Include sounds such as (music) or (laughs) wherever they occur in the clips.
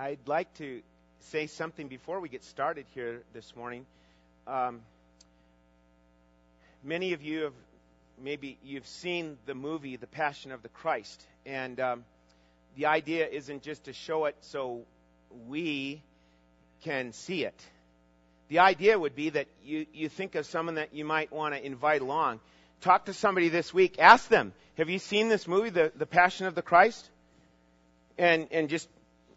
I'd like to say something before we get started here this morning. Um, many of you have maybe you've seen the movie The Passion of the Christ, and um, the idea isn't just to show it so we can see it. The idea would be that you, you think of someone that you might want to invite along. Talk to somebody this week. Ask them, have you seen this movie, The, the Passion of the Christ? And, and just,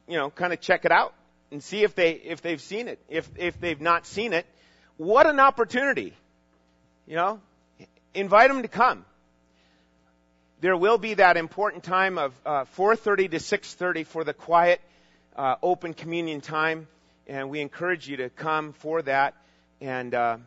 you know, kind of check it out and see if they, if they've seen it. If, if they've not seen it, what an opportunity. You know, invite them to come. There will be that important time of uh, 4:30 to 6:30 for the quiet, uh, open communion time, and we encourage you to come for that. And uh,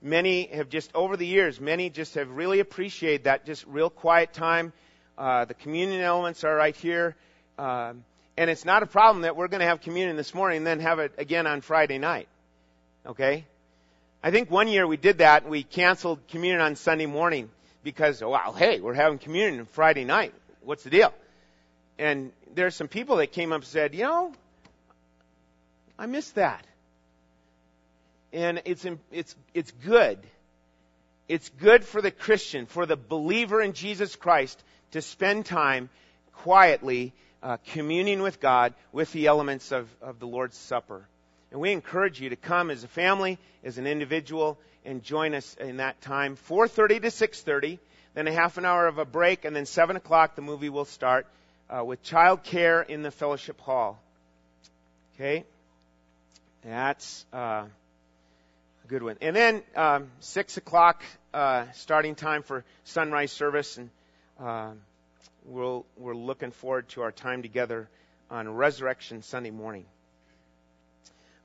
many have just over the years, many just have really appreciated that just real quiet time. Uh, the communion elements are right here, um, and it's not a problem that we're going to have communion this morning and then have it again on Friday night. Okay, I think one year we did that and we canceled communion on Sunday morning because, oh, wow, hey, we're having communion Friday night. What's the deal? And there's some people that came up and said, you know, I missed that. And it's, it's, it's good. It's good for the Christian, for the believer in Jesus Christ to spend time quietly uh, communing with God with the elements of, of the Lord's Supper. And we encourage you to come as a family, as an individual, and join us in that time. 4.30 to 6.30, then a half an hour of a break, and then 7 o'clock the movie will start uh, with child care in the fellowship hall. Okay? That's uh, a good one. And then um, 6 o'clock uh, starting time for sunrise service, and uh, we'll, we're looking forward to our time together on Resurrection Sunday morning.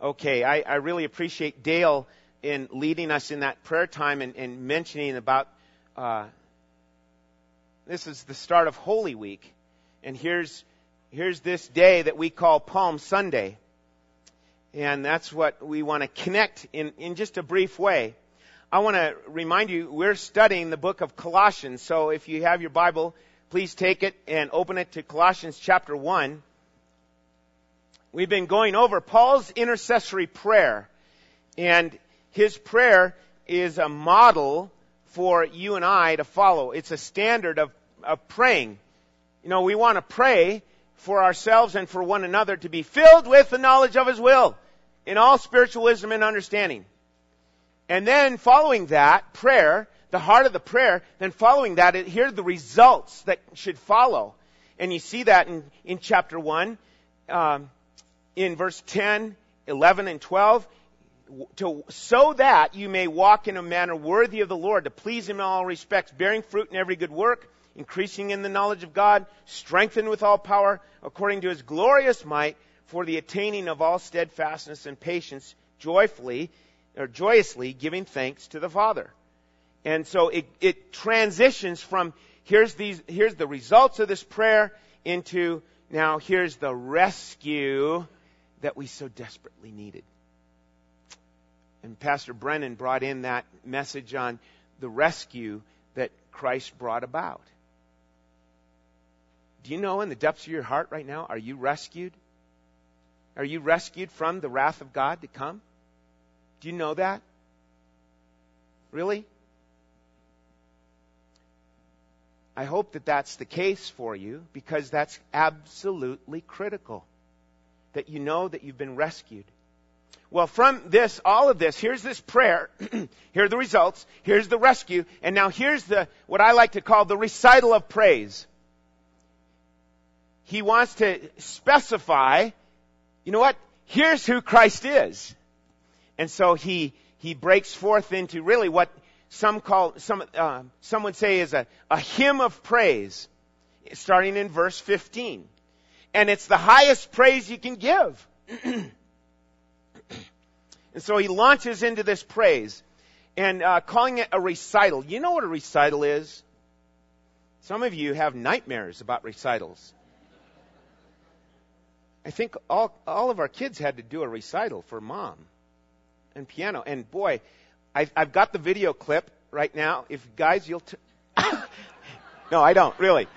Okay, I, I really appreciate Dale in leading us in that prayer time and, and mentioning about uh, this is the start of Holy Week, and here's here's this day that we call Palm Sunday, and that's what we want to connect in in just a brief way. I want to remind you we're studying the book of Colossians, so if you have your Bible, please take it and open it to Colossians chapter one. We've been going over Paul's intercessory prayer, and his prayer is a model for you and I to follow. It's a standard of, of praying. You know, we want to pray for ourselves and for one another to be filled with the knowledge of His will in all spiritual wisdom and understanding. And then following that prayer, the heart of the prayer, then following that, here are the results that should follow. And you see that in, in chapter 1. Um, in verse 10, 11, and 12, to, so that you may walk in a manner worthy of the Lord, to please Him in all respects, bearing fruit in every good work, increasing in the knowledge of God, strengthened with all power, according to His glorious might, for the attaining of all steadfastness and patience, joyfully, or joyously giving thanks to the Father. And so it, it transitions from here's these, here's the results of this prayer into now here's the rescue that we so desperately needed. And Pastor Brennan brought in that message on the rescue that Christ brought about. Do you know in the depths of your heart right now, are you rescued? Are you rescued from the wrath of God to come? Do you know that? Really? I hope that that's the case for you because that's absolutely critical that you know that you've been rescued. Well, from this, all of this, here's this prayer. (clears throat) here are the results. Here's the rescue. And now here's the, what I like to call the recital of praise. He wants to specify, you know what? Here's who Christ is. And so he, he breaks forth into really what some call, some, uh, some would say is a, a hymn of praise, starting in verse 15 and it's the highest praise you can give. (clears throat) and so he launches into this praise and uh, calling it a recital. You know what a recital is? Some of you have nightmares about recitals. I think all, all of our kids had to do a recital for mom and piano. And boy, I, I've got the video clip right now. If guys, you'll. T- (coughs) no, I don't, really.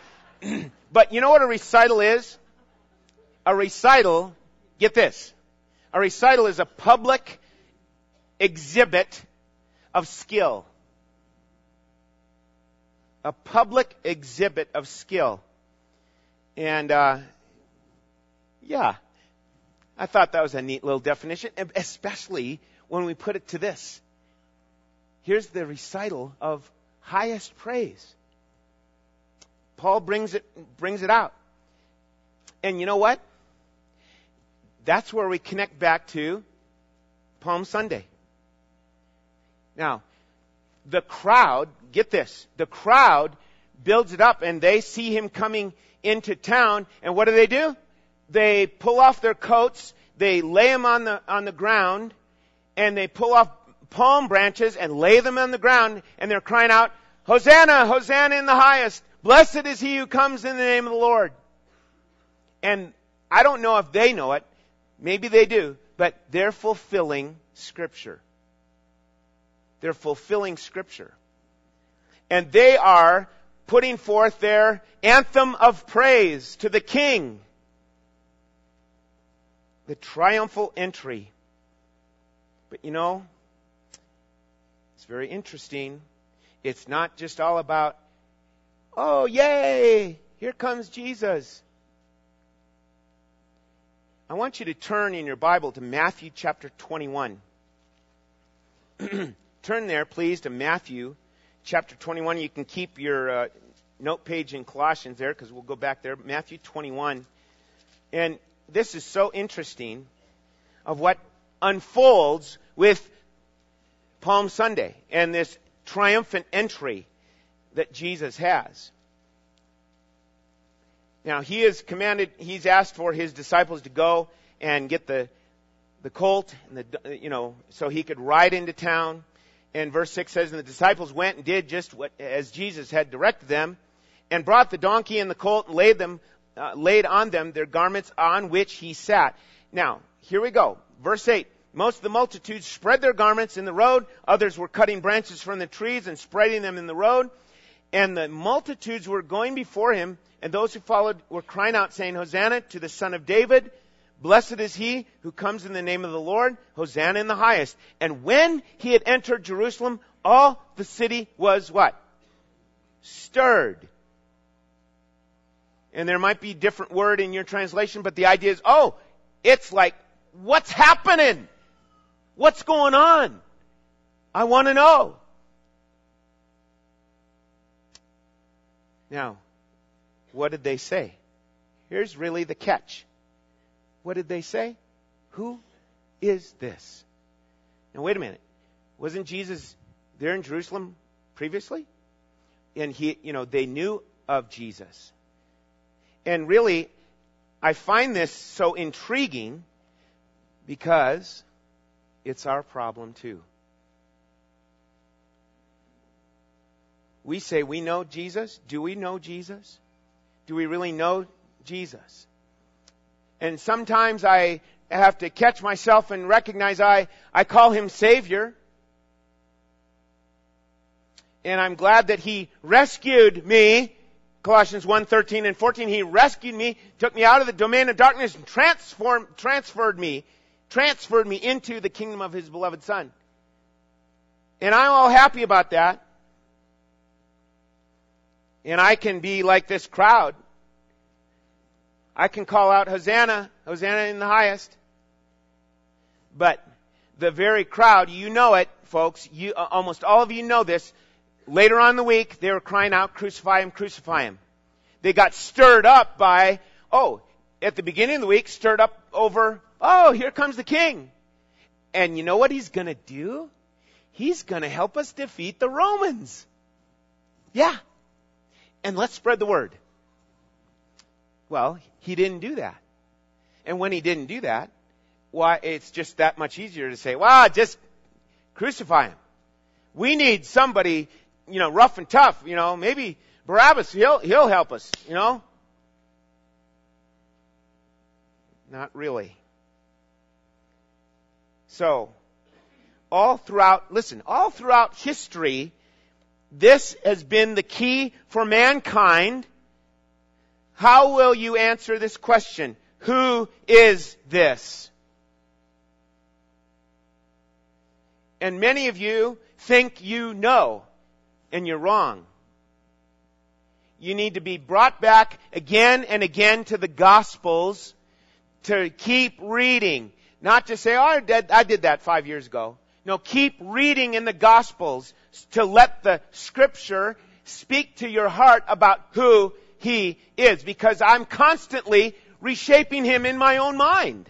(clears throat) but you know what a recital is? a recital Get this. A recital is a public exhibit of skill. A public exhibit of skill. And, uh, yeah, I thought that was a neat little definition, especially when we put it to this. Here's the recital of highest praise. Paul brings it, brings it out. And you know what? That's where we connect back to Palm Sunday. Now, the crowd, get this, the crowd builds it up and they see him coming into town and what do they do? They pull off their coats, they lay them on the, on the ground and they pull off palm branches and lay them on the ground and they're crying out, Hosanna, Hosanna in the highest. Blessed is he who comes in the name of the Lord. And I don't know if they know it. Maybe they do. But they're fulfilling scripture. They're fulfilling scripture. And they are putting forth their anthem of praise to the king. The triumphal entry. But you know, it's very interesting. It's not just all about, oh, yay, here comes Jesus. I want you to turn in your Bible to Matthew chapter 21. (clears throat) turn there, please, to Matthew chapter 21. You can keep your uh, note page in Colossians there because we'll go back there. Matthew 21. And this is so interesting of what unfolds with Palm Sunday and this triumphant entry that Jesus has. Now, he has commanded, he's asked for his disciples to go and get the, the colt and the, you know, so he could ride into town. And verse 6 says, And the disciples went and did just what, as Jesus had directed them, and brought the donkey and the colt and laid them, uh, laid on them their garments on which he sat. Now, here we go. Verse 8. Most of the multitude spread their garments in the road. Others were cutting branches from the trees and spreading them in the road. And the multitudes were going before him, and those who followed were crying out, saying, Hosanna to the Son of David. Blessed is he who comes in the name of the Lord. Hosanna in the highest. And when he had entered Jerusalem, all the city was what? Stirred. And there might be a different word in your translation, but the idea is, oh, it's like, what's happening? What's going on? I want to know. Now, what did they say? Here's really the catch. What did they say? Who is this? Now, wait a minute. Wasn't Jesus there in Jerusalem previously? And he, you know, they knew of Jesus. And really, I find this so intriguing because it's our problem too. We say we know Jesus. Do we know Jesus? Do we really know Jesus? And sometimes I have to catch myself and recognize I, I call him Savior. And I'm glad that he rescued me. Colossians 1, 13 and 14. He rescued me, took me out of the domain of darkness and transformed, transferred me transferred me into the kingdom of his beloved son. And I'm all happy about that. And I can be like this crowd. I can call out Hosanna, Hosanna in the highest. But the very crowd, you know it, folks, you, uh, almost all of you know this. Later on in the week, they were crying out, crucify him, crucify him. They got stirred up by, oh, at the beginning of the week, stirred up over Oh, here comes the king. And you know what he's going to do? He's going to help us defeat the Romans. Yeah. And let's spread the word. Well, he didn't do that. And when he didn't do that, why, it's just that much easier to say, well, just crucify him. We need somebody, you know, rough and tough, you know, maybe Barabbas, he'll, he'll help us, you know? Not really. So, all throughout, listen, all throughout history, this has been the key for mankind. How will you answer this question? Who is this? And many of you think you know, and you're wrong. You need to be brought back again and again to the Gospels to keep reading. Not to say, oh, I did, I did that five years ago. No, keep reading in the Gospels to let the Scripture speak to your heart about who He is. Because I'm constantly reshaping Him in my own mind.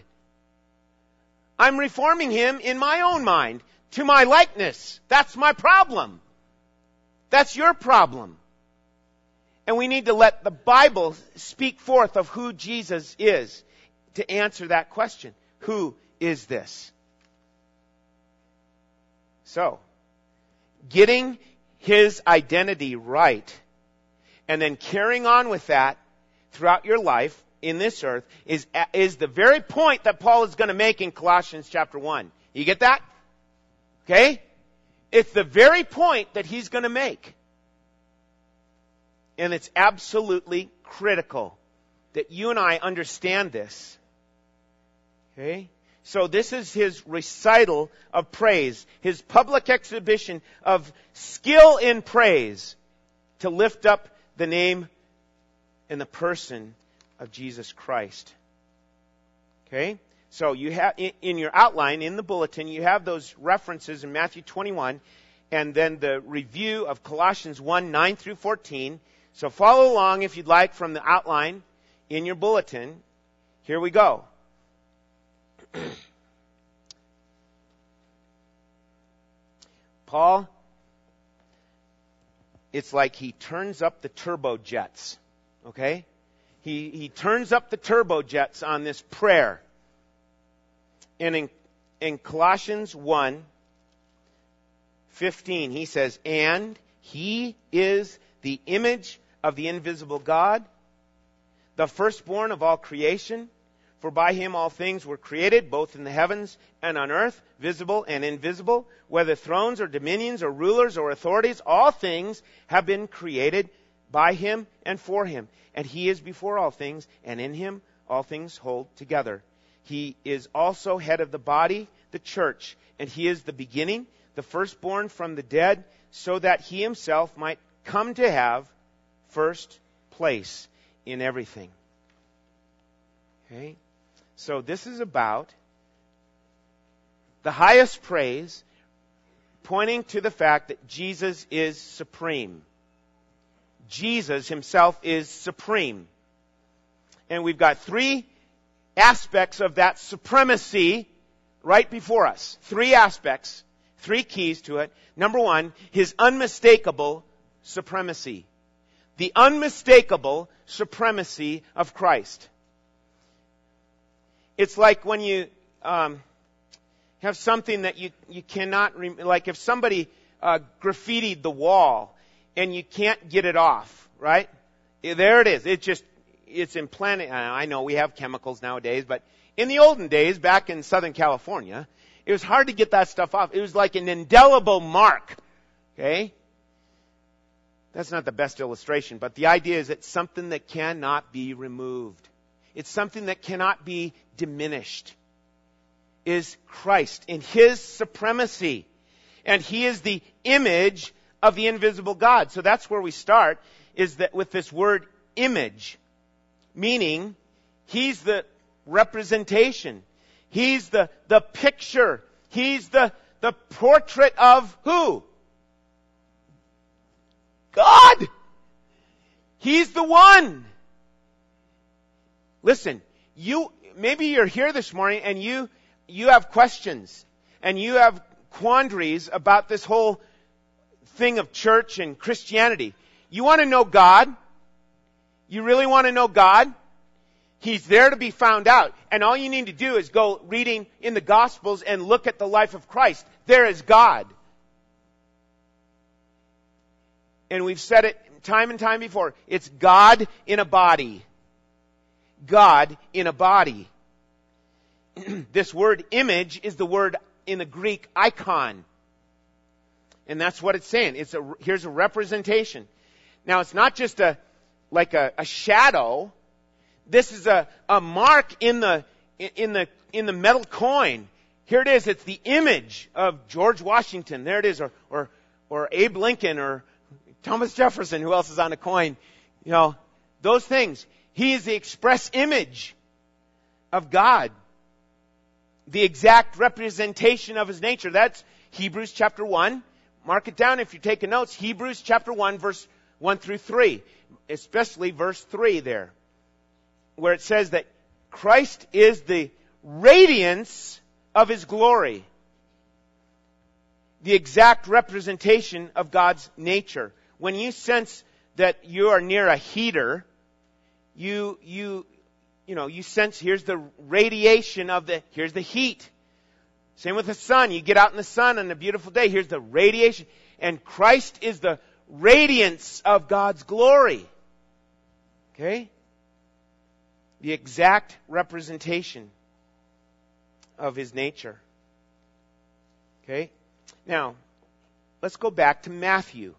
I'm reforming Him in my own mind to my likeness. That's my problem. That's your problem. And we need to let the Bible speak forth of who Jesus is to answer that question. Who is this? So, getting his identity right and then carrying on with that throughout your life in this earth is, is the very point that Paul is going to make in Colossians chapter 1. You get that? Okay? It's the very point that he's going to make. And it's absolutely critical that you and I understand this. Okay? So this is his recital of praise, his public exhibition of skill in praise to lift up the name and the person of Jesus Christ. Okay? So you have, in your outline, in the bulletin, you have those references in Matthew 21 and then the review of Colossians 1, 9 through 14. So follow along if you'd like from the outline in your bulletin. Here we go. (clears throat) Paul, it's like he turns up the turbojets. Okay? He, he turns up the turbojets on this prayer. And in, in Colossians 1, 15, he says, And he is the image of the invisible God, the firstborn of all creation. For by him all things were created, both in the heavens and on earth, visible and invisible, whether thrones or dominions or rulers or authorities, all things have been created by him and for him. And he is before all things, and in him all things hold together. He is also head of the body, the church, and he is the beginning, the firstborn from the dead, so that he himself might come to have first place in everything. Okay? So this is about the highest praise pointing to the fact that Jesus is supreme. Jesus himself is supreme. And we've got three aspects of that supremacy right before us. Three aspects, three keys to it. Number one, his unmistakable supremacy. The unmistakable supremacy of Christ. It's like when you um, have something that you, you cannot, like if somebody uh, graffitied the wall and you can't get it off, right? There it is. It just it's implanted. I know we have chemicals nowadays, but in the olden days, back in Southern California, it was hard to get that stuff off. It was like an indelible mark. Okay? That's not the best illustration, but the idea is it's something that cannot be removed. It's something that cannot be diminished. Is Christ in His supremacy. And He is the image of the invisible God. So that's where we start, is that with this word image meaning he's the representation. He's the, the picture. He's the, the portrait of who? God! He's the one! Listen, you, maybe you're here this morning and you, you have questions and you have quandaries about this whole thing of church and Christianity. You want to know God? You really want to know God? He's there to be found out. And all you need to do is go reading in the Gospels and look at the life of Christ. There is God. And we've said it time and time before. It's God in a body. God in a body. (clears throat) this word image is the word in the Greek icon. And that's what it's saying. It's a, here's a representation. Now it's not just a, like a, a shadow. This is a, a mark in the, in the, in the metal coin. Here it is. It's the image of George Washington. There it is. Or, or, or Abe Lincoln or Thomas Jefferson. Who else is on the coin? You know, those things. He is the express image of God. The exact representation of His nature. That's Hebrews chapter 1. Mark it down if you're taking notes. Hebrews chapter 1 verse 1 through 3. Especially verse 3 there. Where it says that Christ is the radiance of His glory. The exact representation of God's nature. When you sense that you are near a heater, you, you, you know, you sense here's the radiation of the, here's the heat. Same with the sun. You get out in the sun on a beautiful day. Here's the radiation. And Christ is the radiance of God's glory. Okay? The exact representation of His nature. Okay? Now, let's go back to Matthew.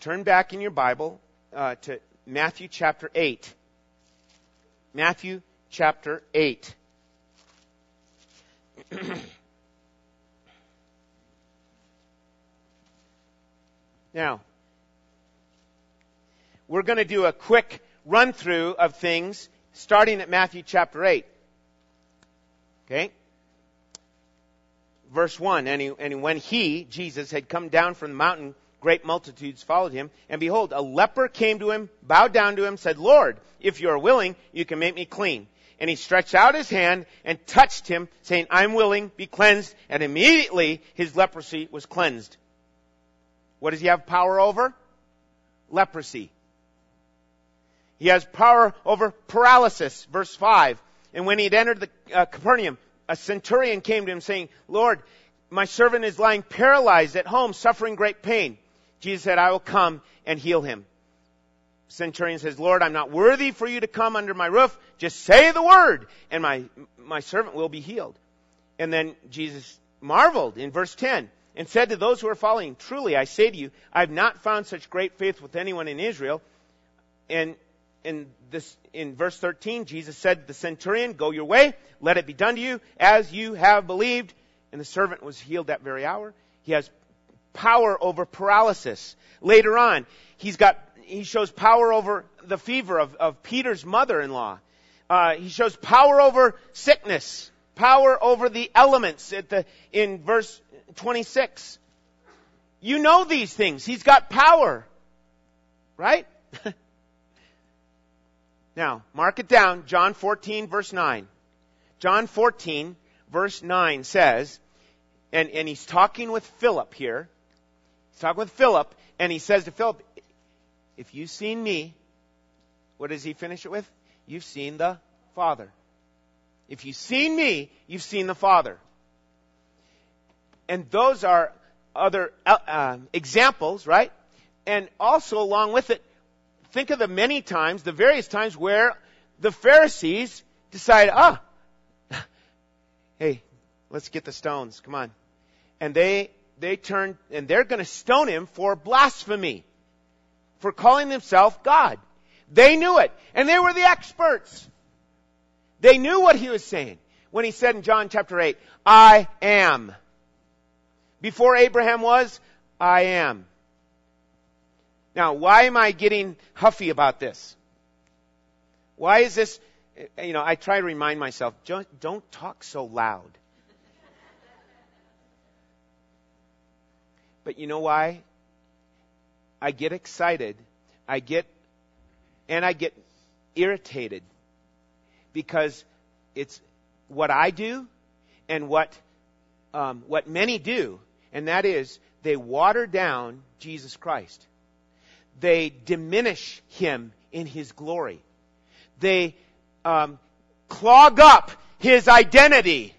Turn back in your Bible uh, to Matthew chapter 8. Matthew chapter 8. (clears throat) now, we're going to do a quick run through of things starting at Matthew chapter 8. Okay? Verse 1 and, he, and when he, Jesus, had come down from the mountain, great multitudes followed him. And behold, a leper came to him, bowed down to him, said, Lord, if you are willing, you can make me clean. And he stretched out his hand and touched him, saying, I'm willing, be cleansed. And immediately his leprosy was cleansed. What does he have power over? Leprosy. He has power over paralysis. Verse 5. And when he had entered the uh, Capernaum, a centurion came to him saying, Lord, my servant is lying paralyzed at home, suffering great pain. Jesus said, I will come and heal him. Centurion says, Lord, I'm not worthy for you to come under my roof. Just say the word and my, my servant will be healed. And then Jesus marveled in verse 10 and said to those who are following, truly I say to you, I have not found such great faith with anyone in Israel. And in this, in verse 13, Jesus said to the centurion, go your way, let it be done to you as you have believed. And the servant was healed that very hour. He has power over paralysis. Later on, he's got, he shows power over the fever of, of Peter's mother-in-law. Uh, he shows power over sickness, power over the elements at the, in verse 26. You know these things. He's got power. Right? (laughs) now, mark it down. John 14 verse 9. John 14 verse 9 says, and, and he's talking with Philip here. He's talking with Philip, and he says to Philip, If you've seen me, what does he finish it with? You've seen the Father. If you've seen me, you've seen the Father. And those are other uh, uh, examples, right? And also along with it, think of the many times, the various times where the Pharisees decide, ah, (laughs) hey, let's get the stones, come on. And they they turn and they're going to stone him for blasphemy, for calling himself God. They knew it, and they were the experts. They knew what he was saying when he said in John chapter 8, I am. Before Abraham was, I am. Now, why am I getting huffy about this? Why is this, you know, I try to remind myself, don't talk so loud. But you know why? I get excited. I get, and I get irritated because it's what I do and what, um, what many do, and that is they water down Jesus Christ. They diminish him in his glory. They um, clog up his identity.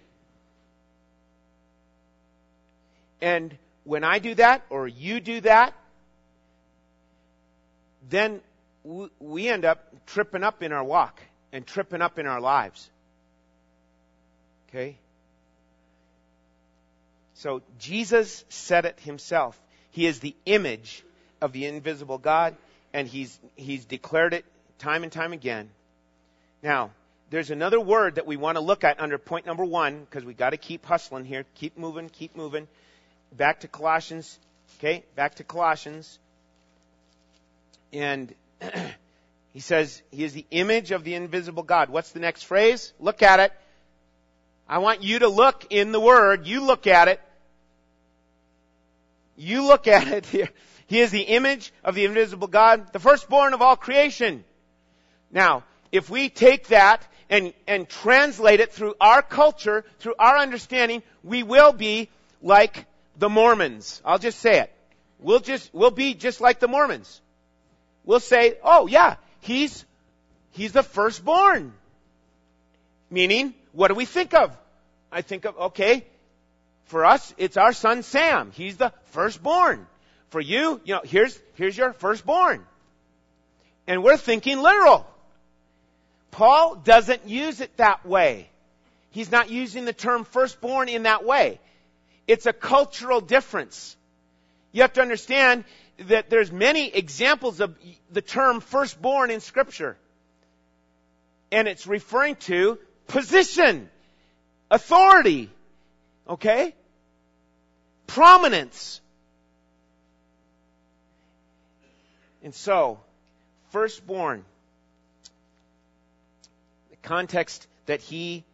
And when I do that or you do that, then we end up tripping up in our walk and tripping up in our lives. Okay? So Jesus said it himself. He is the image of the invisible God, and he's, he's declared it time and time again. Now, there's another word that we want to look at under point number one, because we got to keep hustling here. Keep moving, keep moving. Back to Colossians. Okay, back to Colossians. And (clears throat) he says, He is the image of the invisible God. What's the next phrase? Look at it. I want you to look in the Word. You look at it. You look (laughs) at it here. He is the image of the invisible God, the firstborn of all creation. Now, if we take that and, and translate it through our culture, through our understanding, we will be like the Mormons. I'll just say it. We'll just, we'll be just like the Mormons. We'll say, oh yeah, he's, he's the firstborn. Meaning, what do we think of? I think of, okay, for us, it's our son Sam. He's the firstborn. For you, you know, here's, here's your firstborn. And we're thinking literal. Paul doesn't use it that way. He's not using the term firstborn in that way. It's a cultural difference. You have to understand that there's many examples of the term firstborn in scripture. And it's referring to position, authority, okay? Prominence. And so, firstborn, the context that he,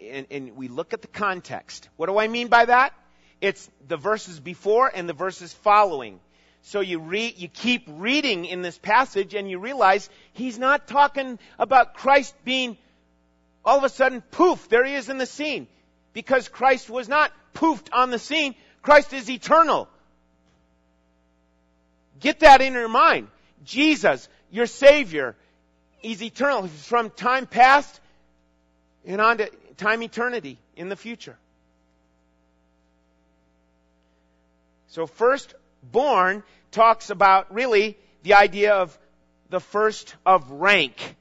and, and, we look at the context. What do I mean by that? It's the verses before and the verses following. So you read, you keep reading in this passage and you realize he's not talking about Christ being all of a sudden poof, there he is in the scene. Because Christ was not poofed on the scene. Christ is eternal. Get that in your mind. Jesus, your Savior, He's eternal. He's from time past and on to time eternity in the future. So firstborn talks about really the idea of the first of rank.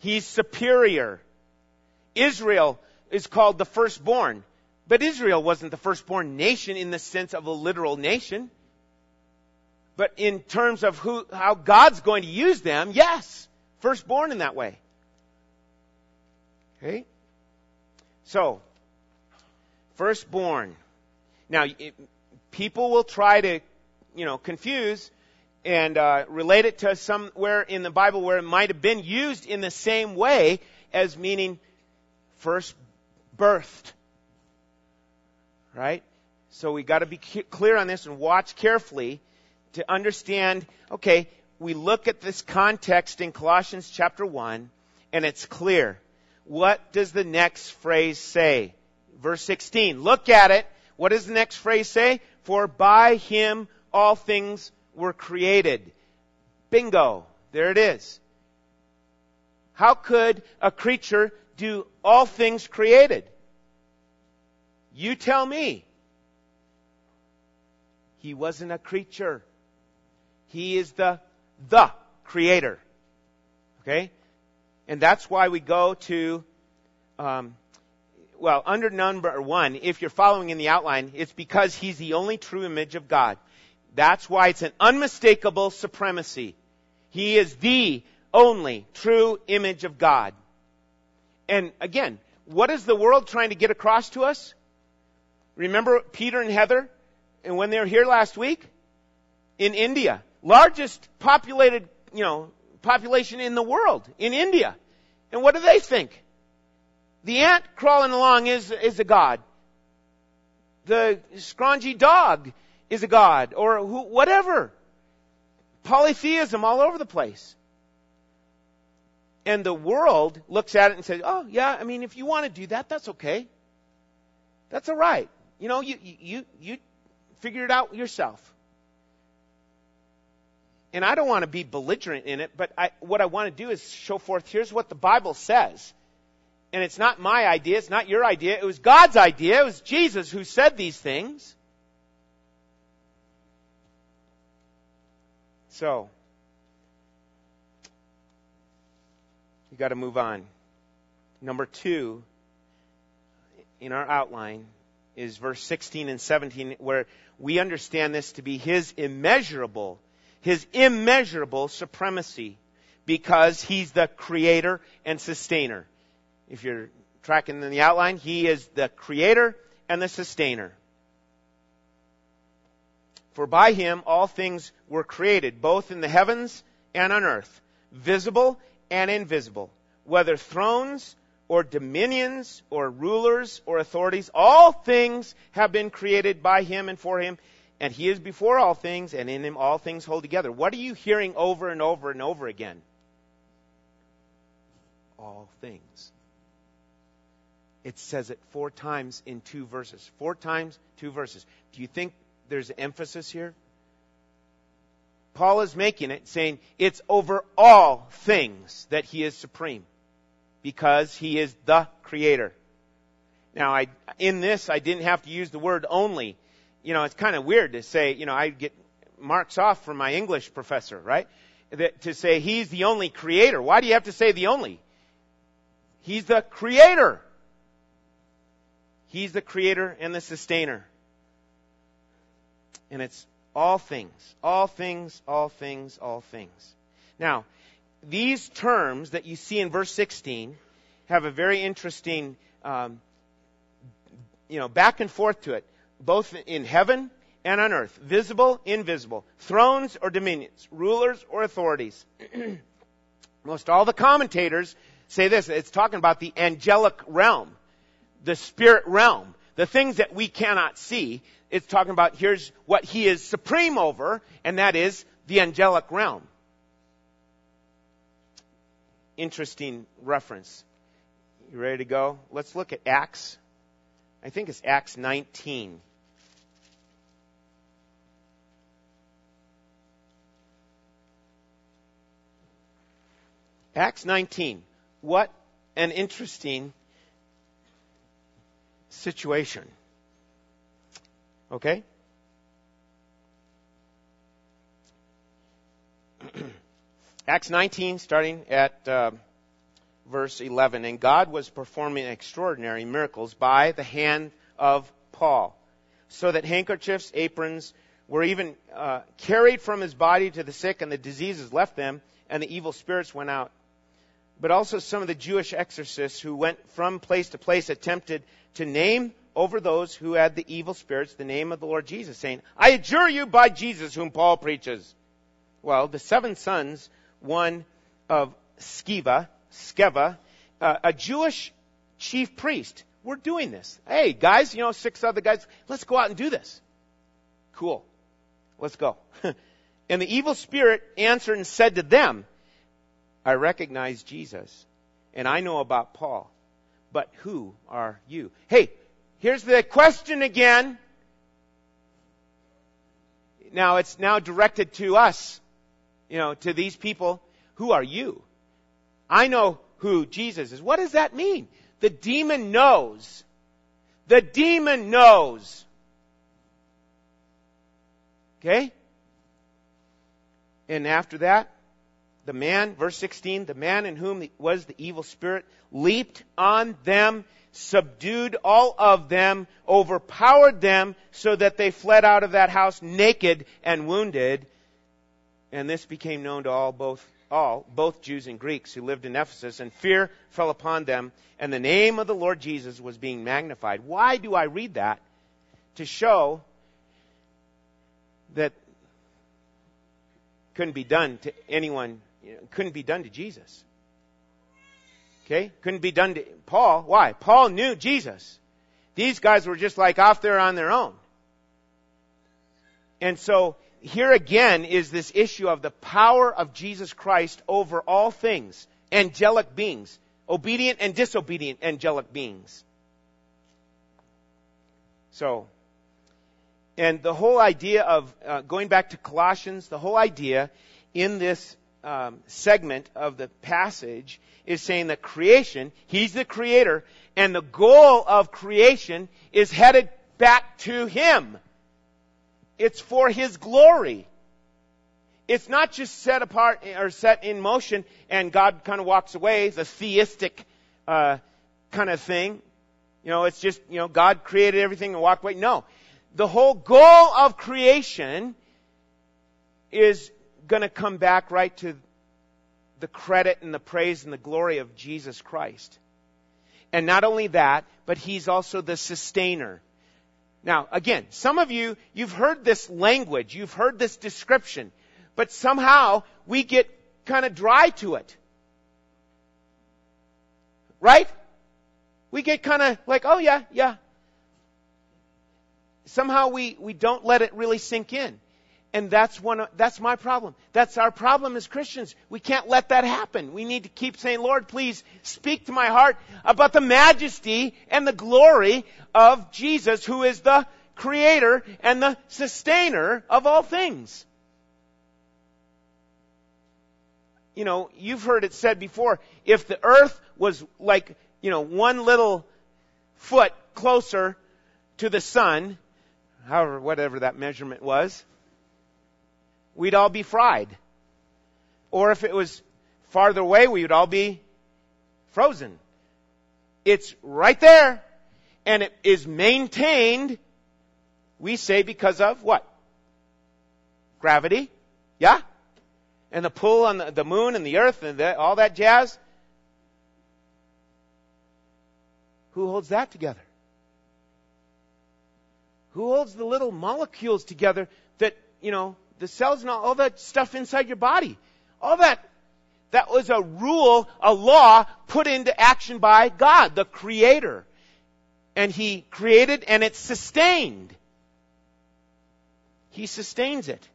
He's superior. Israel is called the firstborn. But Israel wasn't the firstborn nation in the sense of a literal nation. But in terms of who, how God's going to use them, yes, firstborn in that way. Okay? So, firstborn. Now, it, people will try to, you know, confuse and uh, relate it to somewhere in the Bible where it might have been used in the same way as meaning first birthed. Right? So we got to be clear on this and watch carefully to understand, okay, we look at this context in Colossians chapter 1 and it's clear. What does the next phrase say? Verse 16. Look at it. What does the next phrase say? For by him all things were created. Bingo. There it is. How could a creature do all things created? You tell me. He wasn't a creature. He is the, the creator. Okay? And that's why we go to, um, well, under number one, if you're following in the outline, it's because he's the only true image of God. That's why it's an unmistakable supremacy. He is the only true image of God. And again, what is the world trying to get across to us? Remember Peter and Heather and when they were here last week? In India. Largest populated, you know, population in the world. In India. And what do they think? The ant crawling along is, is a god. The scroungy dog is a god. Or who, whatever. Polytheism all over the place. And the world looks at it and says, oh yeah, I mean, if you want to do that, that's okay. That's alright. You know, you, you, you figure it out yourself. And I don't want to be belligerent in it, but I, what I want to do is show forth here's what the Bible says. And it's not my idea, it's not your idea, it was God's idea, it was Jesus who said these things. So, you got to move on. Number two in our outline is verse 16 and 17, where we understand this to be His immeasurable, His immeasurable supremacy. because he's the creator and sustainer. If you're tracking in the outline, he is the creator and the sustainer. For by him all things were created, both in the heavens and on earth, visible and invisible, whether thrones or dominions or rulers or authorities, all things have been created by him and for him, and he is before all things, and in him all things hold together. What are you hearing over and over and over again? All things. It says it four times in two verses. Four times, two verses. Do you think there's emphasis here? Paul is making it saying it's over all things that he is supreme because he is the creator. Now, I, in this, I didn't have to use the word only. You know, it's kind of weird to say, you know, I get marks off from my English professor, right? That, to say he's the only creator. Why do you have to say the only? He's the creator. He's the creator and the sustainer. And it's all things, all things, all things, all things. Now, these terms that you see in verse 16 have a very interesting, um, you know, back and forth to it, both in heaven and on earth, visible, invisible, thrones or dominions, rulers or authorities. (clears throat) Most all the commentators say this, it's talking about the angelic realm, the spirit realm, the things that we cannot see. It's talking about here's what he is supreme over, and that is the angelic realm interesting reference. You ready to go? Let's look at Acts. I think it's Acts 19. Acts 19. What an interesting situation. Okay? (clears throat) Acts 19, starting at uh, verse 11. And God was performing extraordinary miracles by the hand of Paul, so that handkerchiefs, aprons were even uh, carried from his body to the sick, and the diseases left them, and the evil spirits went out. But also some of the Jewish exorcists who went from place to place attempted to name over those who had the evil spirits the name of the Lord Jesus, saying, I adjure you by Jesus whom Paul preaches. Well, the seven sons one of Sceva, Skeva, uh, a Jewish chief priest. We're doing this. Hey, guys, you know, six other guys, let's go out and do this. Cool. Let's go. (laughs) and the evil spirit answered and said to them, I recognize Jesus, and I know about Paul, but who are you? Hey, here's the question again. Now it's now directed to us you know, to these people, who are you? I know who Jesus is. What does that mean? The demon knows. The demon knows. Okay? And after that, the man, verse 16, the man in whom was the evil spirit leaped on them, subdued all of them, overpowered them, so that they fled out of that house naked and wounded and this became known to all both all both Jews and Greeks who lived in Ephesus and fear fell upon them and the name of the Lord Jesus was being magnified. Why do I read that? To show that couldn't be done to anyone, you know, couldn't be done to Jesus. Okay? Couldn't be done to Paul. Why? Paul knew Jesus. These guys were just like off there on their own. And so here again is this issue of the power of Jesus Christ over all things, angelic beings, obedient and disobedient angelic beings. So, and the whole idea of uh, going back to Colossians, the whole idea in this um, segment of the passage is saying that creation, He's the creator, and the goal of creation is headed back to Him. It's for His glory. It's not just set apart or set in motion and God kind of walks away, the deistic uh, kind of thing. You know, it's just, you know, God created everything and walked away. No. The whole goal of creation is going to come back right to the credit and the praise and the glory of Jesus Christ. And not only that, but He's also the sustainer. Now, again, some of you, you've heard this language, you've heard this description, but somehow we get kind of dry to it. Right? We get kind of like, oh yeah, yeah. Somehow we, we don't let it really sink in. And that's one of, that's my problem. That's our problem as Christians. We can't let that happen. We need to keep saying, Lord, please speak to my heart about the majesty and the glory of Jesus, who is the creator and the sustainer of all things. You know, you've heard it said before, if the earth was like, you know, one little foot closer to the sun, however, whatever that measurement was, we'd all be fried. Or if it was farther away, we would all be frozen. It's right there. And it is maintained, we say, because of what? Gravity. Yeah? And the pull on the, the moon and the earth and the, all that jazz. Who holds that together? Who holds the little molecules together that, you know, the cells and all, that stuff inside your body. All that, that was a rule, a law put into action by God, the creator. And He created and it's sustained. He sustains it.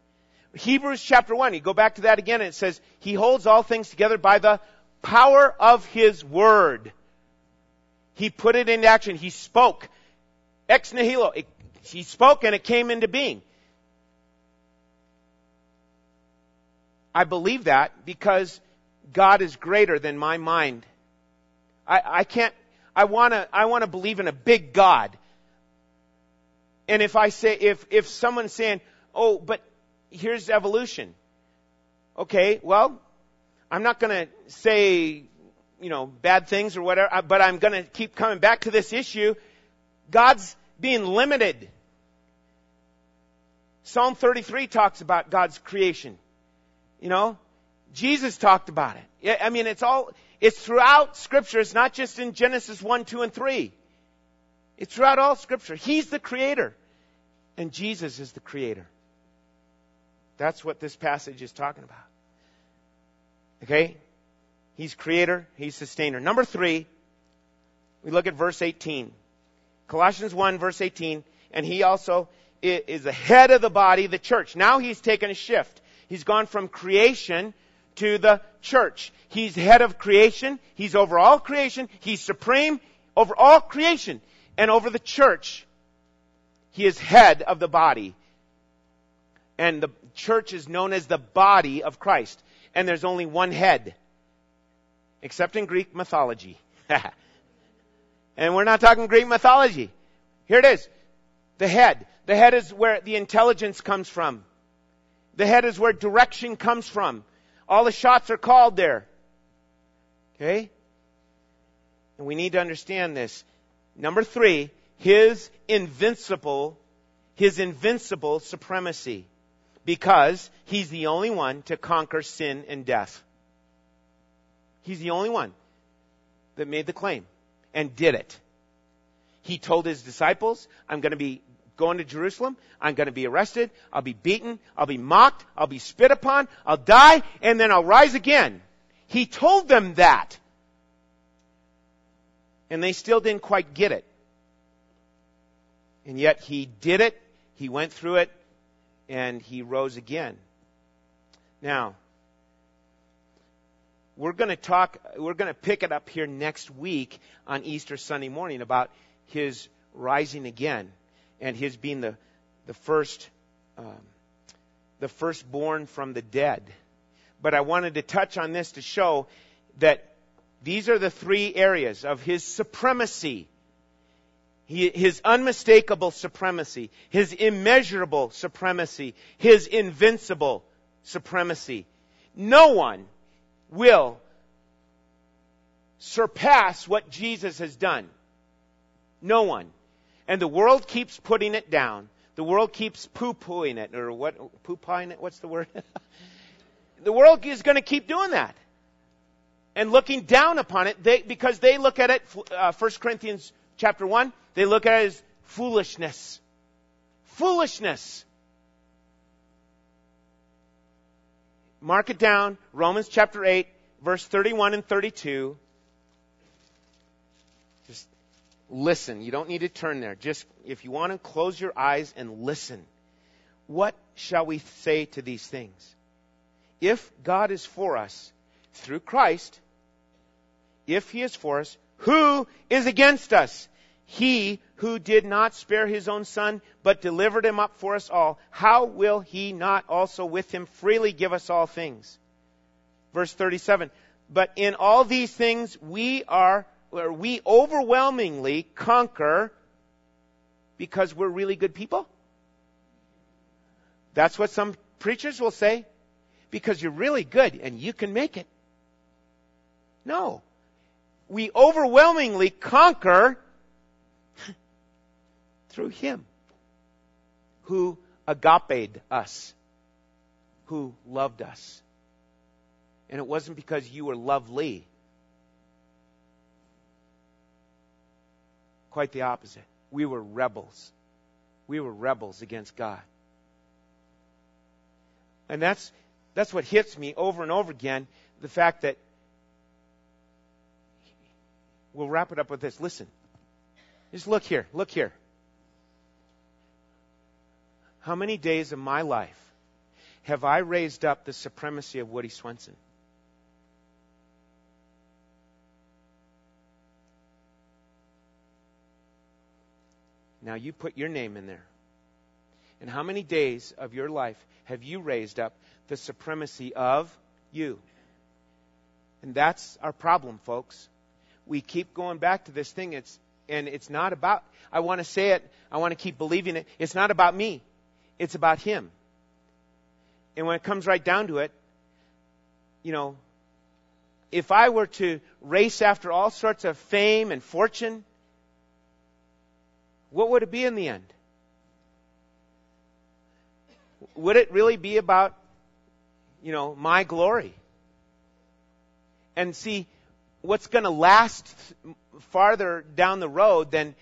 Hebrews chapter 1, you go back to that again and it says, He holds all things together by the power of His Word. He put it into action. He spoke. Ex nihilo. It, he spoke and it came into being. I believe that because God is greater than my mind. I, I can't, I wanna, I wanna believe in a big God. And if I say, if, if someone's saying, oh, but here's evolution. Okay, well, I'm not gonna say, you know, bad things or whatever, uh, but I'm gonna keep coming back to this issue. God's being limited. Psalm 33 talks about God's creation. You know, Jesus talked about it. I mean, it's all, it's throughout scripture. It's not just in Genesis 1, 2, and 3. It's throughout all scripture. He's the creator. And Jesus is the creator. That's what this passage is talking about. Okay? He's creator, he's sustainer. Number three, we look at verse 18. Colossians 1, verse 18. And he also is the head of the body, the church. Now he's taken a shift. He's gone from creation to the church. He's head of creation. He's over all creation. He's supreme over all creation and over the church. He is head of the body. And the church is known as the body of Christ. And there's only one head. Except in Greek mythology. (laughs) and we're not talking Greek mythology. Here it is. The head. The head is where the intelligence comes from. The head is where direction comes from. All the shots are called there. Okay? And we need to understand this. Number three, his invincible, his invincible supremacy. Because he's the only one to conquer sin and death. He's the only one that made the claim and did it. He told his disciples, I'm going to be going to Jerusalem. I'm going to be arrested. I'll be beaten. I'll be mocked. I'll be spit upon. I'll die and then I'll rise again. He told them that. And they still didn't quite get it. And yet he did it. He went through it and he rose again. Now, we're going to talk, we're going to pick it up here next week on Easter Sunday morning about his rising again and his being the, the first, um, the firstborn from the dead. But I wanted to touch on this to show that these are the three areas of his supremacy. His unmistakable supremacy, his immeasurable supremacy, his invincible supremacy. No one will surpass what Jesus has done. No one. And the world keeps putting it down. The world keeps poo-pooing it, or what, poo-pooing it, what's the word? (laughs) the world is going to keep doing that. and looking down upon it they, because they look at it, uh, 1 Corinthians chapter 1, they look at it as foolishness. Foolishness. Mark it down, Romans chapter 8, verse 31 and 32. Just listen. You don't need to turn there. Just, if you want to, close your eyes and listen. What shall we say to these things? If God is for us through Christ, if He is for us, who is against us? He who did not spare his own son, but delivered him up for us all, how will he not also with him freely give us all things? Verse 37. But in all these things we are, or we overwhelmingly conquer because we're really good people? That's what some preachers will say. Because you're really good and you can make it. No. We overwhelmingly conquer (laughs) through Him who agaped us, who loved us. And it wasn't because you were lovely. Quite the opposite. We were rebels. We were rebels against God. And that's, that's what hits me over and over again the fact that we'll wrap it up with this. Listen. Just look here. Look here. How many days of my life have I raised up the supremacy of Woody Swenson? Now you put your name in there. And how many days of your life have you raised up the supremacy of you? And that's our problem, folks. We keep going back to this thing. It's, and it's not about, I want to say it, I want to keep believing it. It's not about me. It's about Him. And when it comes right down to it, you know, if I were to race after all sorts of fame and fortune, what would it be in the end? Would it really be about, you know, my glory? And see, what's going to last farther down the road than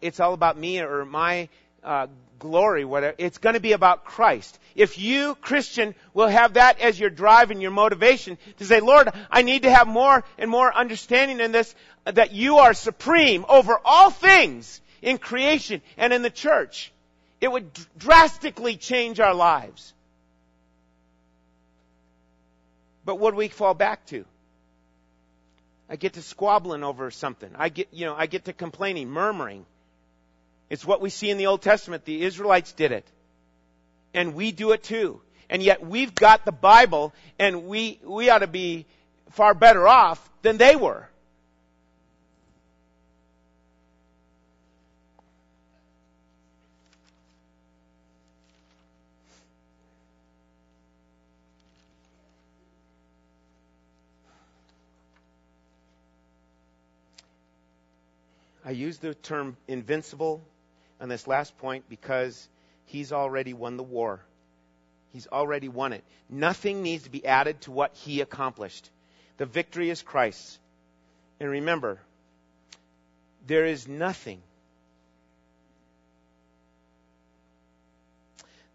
it's all about me or my uh, glory, whatever. It's going to be about Christ. If you, Christian, will have that as your drive and your motivation to say, Lord, I need to have more and more understanding in this, that you are supreme over all things in creation and in the church, it would drastically change our lives. But what do we fall back to? I get to squabbling over something. I get, you know, I get to complaining, murmuring. It's what we see in the Old Testament. The Israelites did it. And we do it too. And yet we've got the Bible and we, we ought to be far better off than they were. I use the term invincible on this last point because he's already won the war. He's already won it. Nothing needs to be added to what he accomplished. The victory is Christ's. And remember, there is nothing,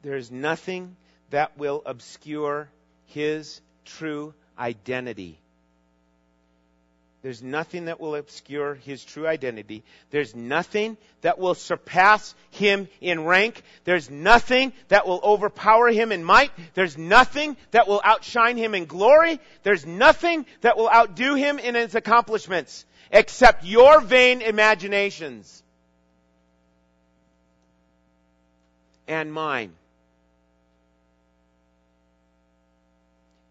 there is nothing that will obscure his true identity. There's nothing that will obscure his true identity. There's nothing that will surpass him in rank. There's nothing that will overpower him in might. There's nothing that will outshine him in glory. There's nothing that will outdo him in his accomplishments except your vain imaginations and mine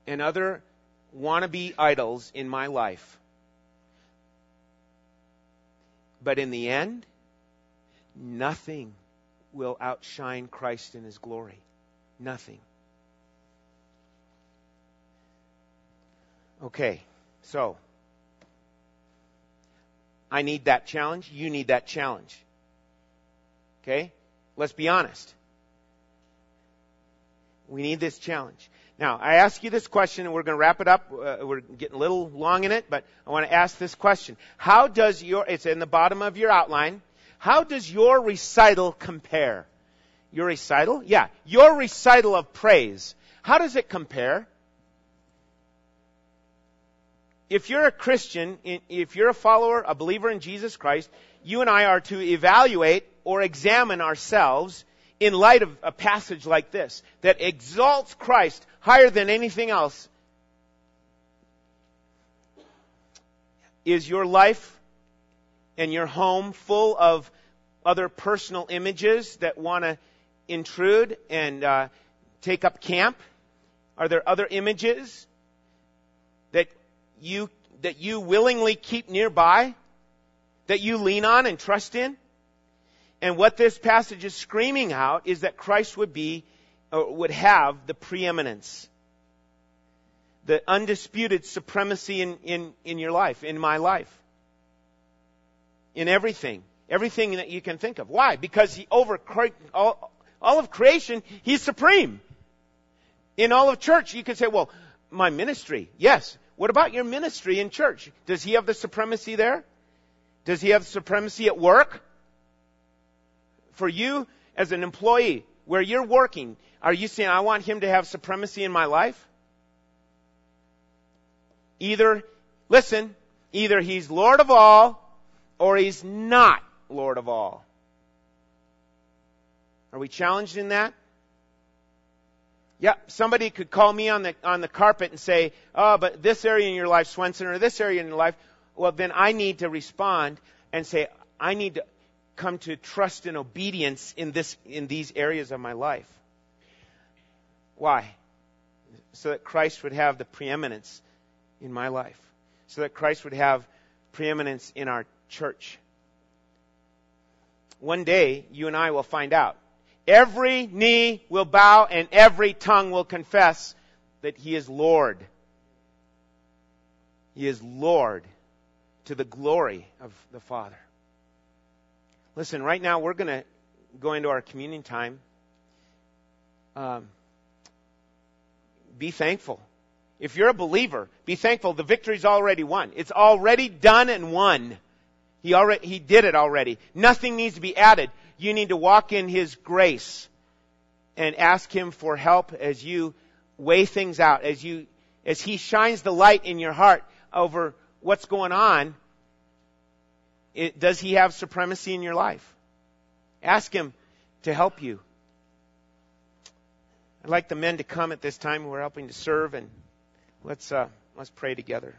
and other wannabe idols in my life. But in the end, nothing will outshine Christ in his glory. Nothing. Okay, so I need that challenge. You need that challenge. Okay? Let's be honest. We need this challenge. Now, I ask you this question, and we're going to wrap it up. Uh, we're getting a little long in it, but I want to ask this question. How does your, it's in the bottom of your outline, how does your recital compare? Your recital? Yeah. Your recital of praise. How does it compare? If you're a Christian, if you're a follower, a believer in Jesus Christ, you and I are to evaluate or examine ourselves in light of a passage like this that exalts Christ higher than anything else. Is your life and your home full of other personal images that want to intrude and uh, take up camp? Are there other images that you that you willingly keep nearby, that you lean on and trust in? And what this passage is screaming out is that Christ would be, or would have the preeminence, the undisputed supremacy in, in, in your life, in my life, in everything, everything that you can think of. Why? Because he over all, all of creation, he's supreme. In all of church, you can say, well, my ministry, yes. What about your ministry in church? Does he have the supremacy there? Does he have supremacy at work? For you as an employee, where you're working, are you saying, I want him to have supremacy in my life? Either, listen, either he's Lord of all, or he's not Lord of all. Are we challenged in that? Yeah, somebody could call me on the on the carpet and say, "Oh, but this area in your life, Swenson, or this area in your life." Well, then I need to respond and say, "I need to come to trust and obedience in this in these areas of my life. Why? So that Christ would have the preeminence in my life. So that Christ would have preeminence in our church. One day, you and I will find out. Every knee will bow and every tongue will confess that He is Lord. He is Lord to the glory of the Father. Listen, right now we're going to go into our communion time. Um, be thankful. If you're a believer, be thankful. The victory's already won. It's already done and won. He already, he did it already. Nothing needs to be added. You need to walk in His grace and ask Him for help as you weigh things out, as you, as He shines the light in your heart over what's going on it, does he have supremacy in your life? Ask him to help you. I'd like the men to come at this time. We're helping to serve, and let's uh, let's pray together.